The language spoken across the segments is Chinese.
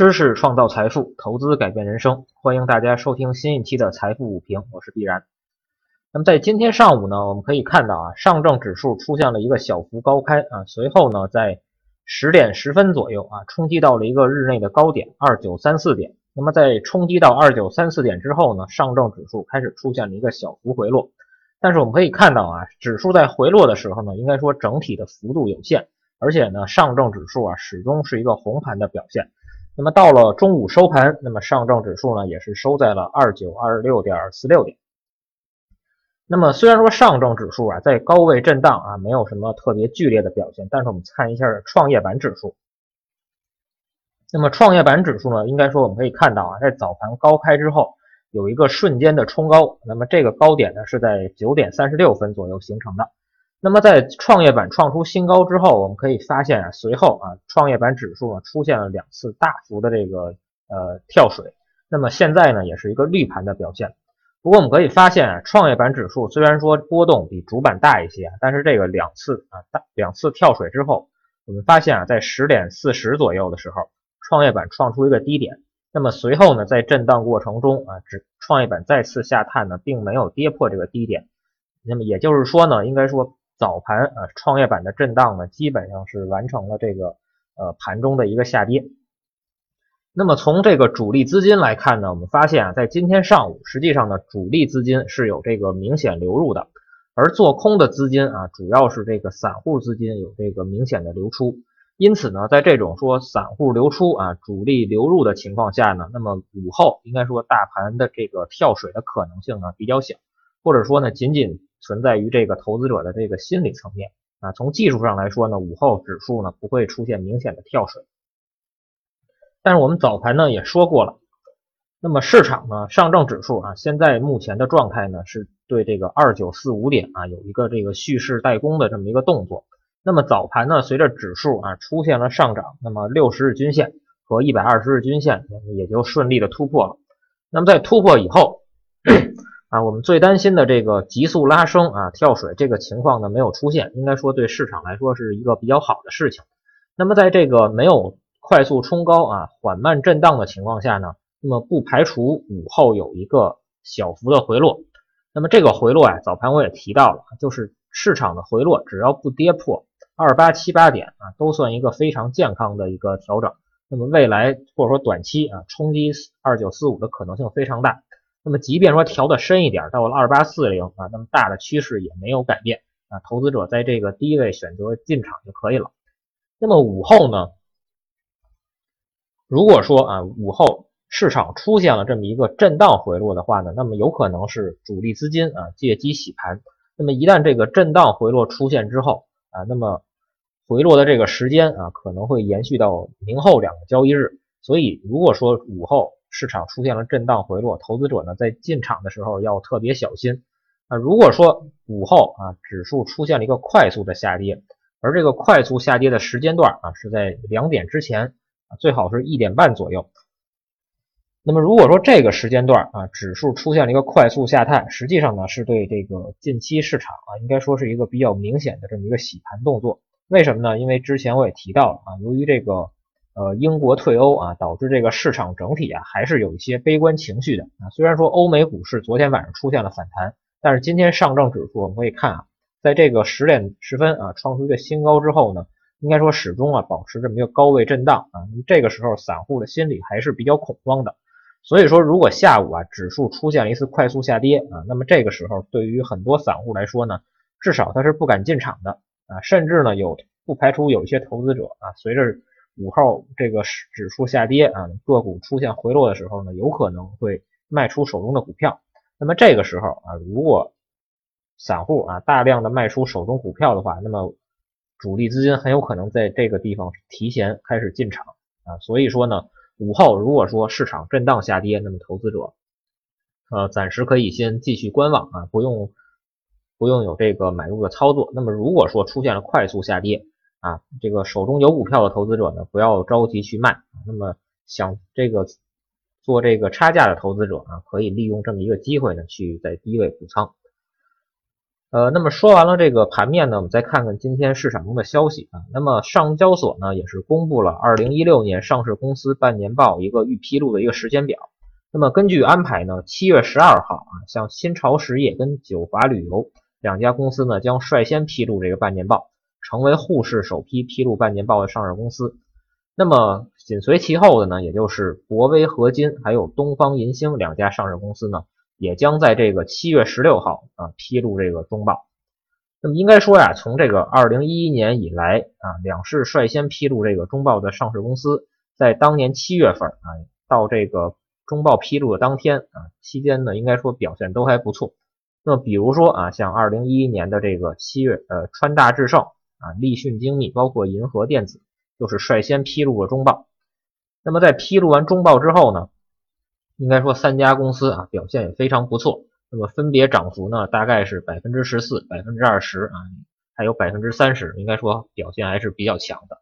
知识创造财富，投资改变人生。欢迎大家收听新一期的财富午评，我是必然。那么在今天上午呢，我们可以看到啊，上证指数出现了一个小幅高开啊，随后呢，在十点十分左右啊，冲击到了一个日内的高点二九三四点。那么在冲击到二九三四点之后呢，上证指数开始出现了一个小幅回落。但是我们可以看到啊，指数在回落的时候呢，应该说整体的幅度有限，而且呢，上证指数啊始终是一个红盘的表现。那么到了中午收盘，那么上证指数呢也是收在了二九二六点四六点。那么虽然说上证指数啊在高位震荡啊，没有什么特别剧烈的表现，但是我们看一下创业板指数。那么创业板指数呢，应该说我们可以看到啊，在早盘高开之后有一个瞬间的冲高，那么这个高点呢是在九点三十六分左右形成的。那么在创业板创出新高之后，我们可以发现啊，随后啊，创业板指数呢出现了两次大幅的这个呃跳水。那么现在呢，也是一个绿盘的表现。不过我们可以发现啊，创业板指数虽然说波动比主板大一些，但是这个两次啊大两次跳水之后，我们发现啊，在十点四十左右的时候，创业板创出一个低点。那么随后呢，在震荡过程中啊，指创业板再次下探呢，并没有跌破这个低点。那么也就是说呢，应该说。早盘啊，创业板的震荡呢，基本上是完成了这个呃盘中的一个下跌。那么从这个主力资金来看呢，我们发现啊，在今天上午，实际上呢，主力资金是有这个明显流入的，而做空的资金啊，主要是这个散户资金有这个明显的流出。因此呢，在这种说散户流出啊，主力流入的情况下呢，那么午后应该说大盘的这个跳水的可能性呢比较小，或者说呢，仅仅。存在于这个投资者的这个心理层面啊，从技术上来说呢，午后指数呢不会出现明显的跳水。但是我们早盘呢也说过了，那么市场呢上证指数啊现在目前的状态呢是对这个二九四五点啊有一个这个蓄势待攻的这么一个动作。那么早盘呢随着指数啊出现了上涨，那么六十日均线和一百二十日均线也就顺利的突破了。那么在突破以后。啊，我们最担心的这个急速拉升啊跳水这个情况呢没有出现，应该说对市场来说是一个比较好的事情。那么在这个没有快速冲高啊缓慢震荡的情况下呢，那么不排除午后有一个小幅的回落。那么这个回落啊，早盘我也提到了，就是市场的回落只要不跌破二八七八点啊，都算一个非常健康的一个调整。那么未来或者说短期啊冲击二九四五的可能性非常大。那么即便说调的深一点，到了二八四零啊，那么大的趋势也没有改变啊，投资者在这个低位选择进场就可以了。那么午后呢，如果说啊午后市场出现了这么一个震荡回落的话呢，那么有可能是主力资金啊借机洗盘。那么一旦这个震荡回落出现之后啊，那么回落的这个时间啊可能会延续到明后两个交易日。所以如果说午后，市场出现了震荡回落，投资者呢在进场的时候要特别小心。啊，如果说午后啊指数出现了一个快速的下跌，而这个快速下跌的时间段啊是在两点之前啊，最好是一点半左右。那么如果说这个时间段啊指数出现了一个快速下探，实际上呢是对这个近期市场啊应该说是一个比较明显的这么一个洗盘动作。为什么呢？因为之前我也提到了啊，由于这个。呃，英国退欧啊，导致这个市场整体啊还是有一些悲观情绪的啊。虽然说欧美股市昨天晚上出现了反弹，但是今天上证指数我们可以看啊，在这个十点十分啊创出一个新高之后呢，应该说始终啊保持这么一个高位震荡啊。这个时候散户的心理还是比较恐慌的，所以说如果下午啊指数出现了一次快速下跌啊，那么这个时候对于很多散户来说呢，至少他是不敢进场的啊，甚至呢有不排除有一些投资者啊随着午后这个指数下跌啊，个股出现回落的时候呢，有可能会卖出手中的股票。那么这个时候啊，如果散户啊大量的卖出手中股票的话，那么主力资金很有可能在这个地方提前开始进场啊。所以说呢，午后如果说市场震荡下跌，那么投资者呃暂时可以先继续观望啊，不用不用有这个买入的操作。那么如果说出现了快速下跌，啊，这个手中有股票的投资者呢，不要着急去卖。那么想这个做这个差价的投资者啊，可以利用这么一个机会呢，去在低位补仓。呃，那么说完了这个盘面呢，我们再看看今天市场中的消息啊。那么上交所呢也是公布了二零一六年上市公司半年报一个预披露的一个时间表。那么根据安排呢，七月十二号啊，像新潮实业跟九华旅游两家公司呢将率先披露这个半年报，成为沪市首批披露半年报的上市公司。那么紧随其后的呢，也就是博威合金还有东方银星两家上市公司呢。也将在这个七月十六号啊披露这个中报。那么应该说呀，从这个二零一一年以来啊，两市率先披露这个中报的上市公司，在当年七月份啊到这个中报披露的当天啊期间呢，应该说表现都还不错。那么比如说啊，像二零一一年的这个七月，呃，川大智胜啊、立讯精密，包括银河电子，就是率先披露了中报。那么在披露完中报之后呢？应该说三家公司啊表现也非常不错，那么分别涨幅呢大概是百分之十四、百分之二十啊，还有百分之三十，应该说表现还是比较强的。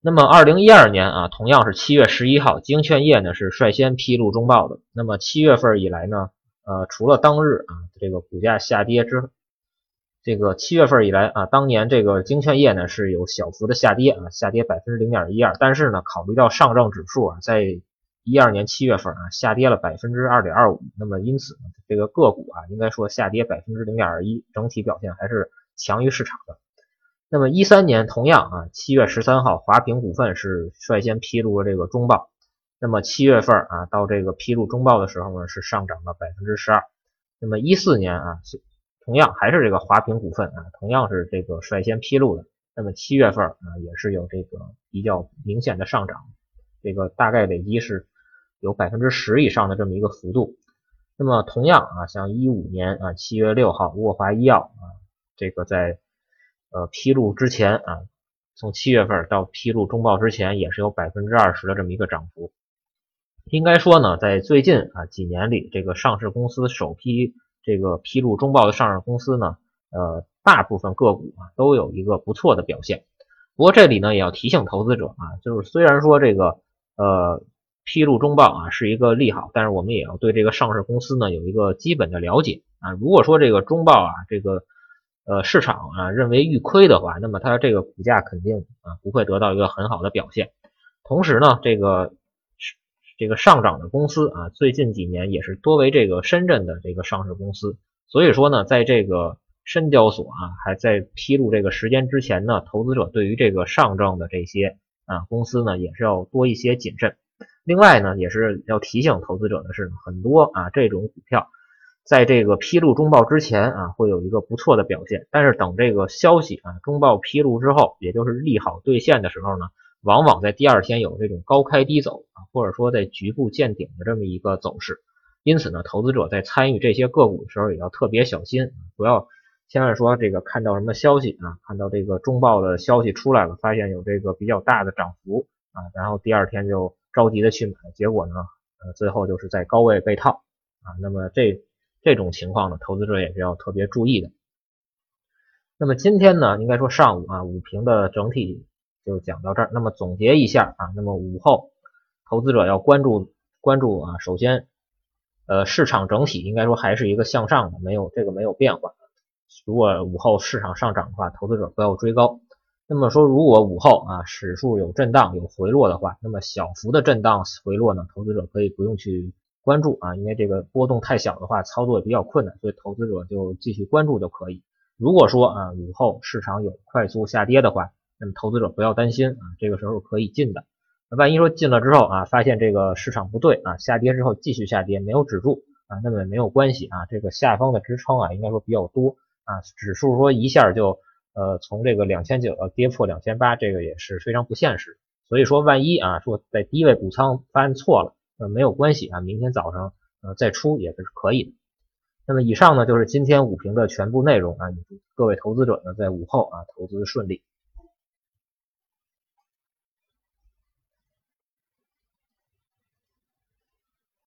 那么二零一二年啊，同样是七月十一号，京券业呢是率先披露中报的。那么七月份以来呢，呃，除了当日啊这个股价下跌之，这个七月份以来啊，当年这个证券业呢是有小幅的下跌啊，下跌百分之零点一二，但是呢，考虑到上证指数啊在一二年七月份啊，下跌了百分之二点二五，那么因此呢，这个个股啊，应该说下跌百分之零点二一，整体表现还是强于市场的。那么一三年同样啊，七月十三号，华平股份是率先披露了这个中报，那么七月份啊，到这个披露中报的时候呢，是上涨了百分之十二。那么一四年啊，同样还是这个华平股份啊，同样是这个率先披露的，那么七月份啊，也是有这个比较明显的上涨，这个大概累积是。有百分之十以上的这么一个幅度，那么同样啊，像一五年啊七月六号，沃华医药啊，这个在呃披露之前啊，从七月份到披露中报之前，也是有百分之二十的这么一个涨幅。应该说呢，在最近啊几年里，这个上市公司首批这个披露中报的上市公司呢，呃，大部分个股啊都有一个不错的表现。不过这里呢，也要提醒投资者啊，就是虽然说这个呃。披露中报啊是一个利好，但是我们也要对这个上市公司呢有一个基本的了解啊。如果说这个中报啊这个呃市场啊认为预亏的话，那么它这个股价肯定啊不会得到一个很好的表现。同时呢，这个这个上涨的公司啊最近几年也是多为这个深圳的这个上市公司，所以说呢，在这个深交所啊还在披露这个时间之前呢，投资者对于这个上证的这些啊公司呢也是要多一些谨慎。另外呢，也是要提醒投资者的是，很多啊这种股票，在这个披露中报之前啊，会有一个不错的表现，但是等这个消息啊中报披露之后，也就是利好兑现的时候呢，往往在第二天有这种高开低走啊，或者说在局部见顶的这么一个走势。因此呢，投资者在参与这些个股的时候也要特别小心，不要千万说这个看到什么消息啊，看到这个中报的消息出来了，发现有这个比较大的涨幅啊，然后第二天就。着急的去买，结果呢，呃，最后就是在高位被套啊。那么这这种情况呢，投资者也是要特别注意的。那么今天呢，应该说上午啊，午评的整体就讲到这儿。那么总结一下啊，那么午后投资者要关注关注啊，首先，呃，市场整体应该说还是一个向上的，没有这个没有变化。如果午后市场上涨的话，投资者不要追高。那么说，如果午后啊指数有震荡有回落的话，那么小幅的震荡回落呢，投资者可以不用去关注啊，因为这个波动太小的话，操作也比较困难，所以投资者就继续关注就可以。如果说啊午后市场有快速下跌的话，那么投资者不要担心啊，这个时候可以进的。那万一说进了之后啊，发现这个市场不对啊，下跌之后继续下跌没有止住啊，那么也没有关系啊，这个下方的支撑啊应该说比较多啊，指数说一下就。呃，从这个两千九跌破两千八，这个也是非常不现实。所以说，万一啊说在低位补仓发现错了，呃没有关系啊，明天早上呃再出也是可以的。那么以上呢就是今天午评的全部内容啊，各位投资者呢在午后啊投资顺利。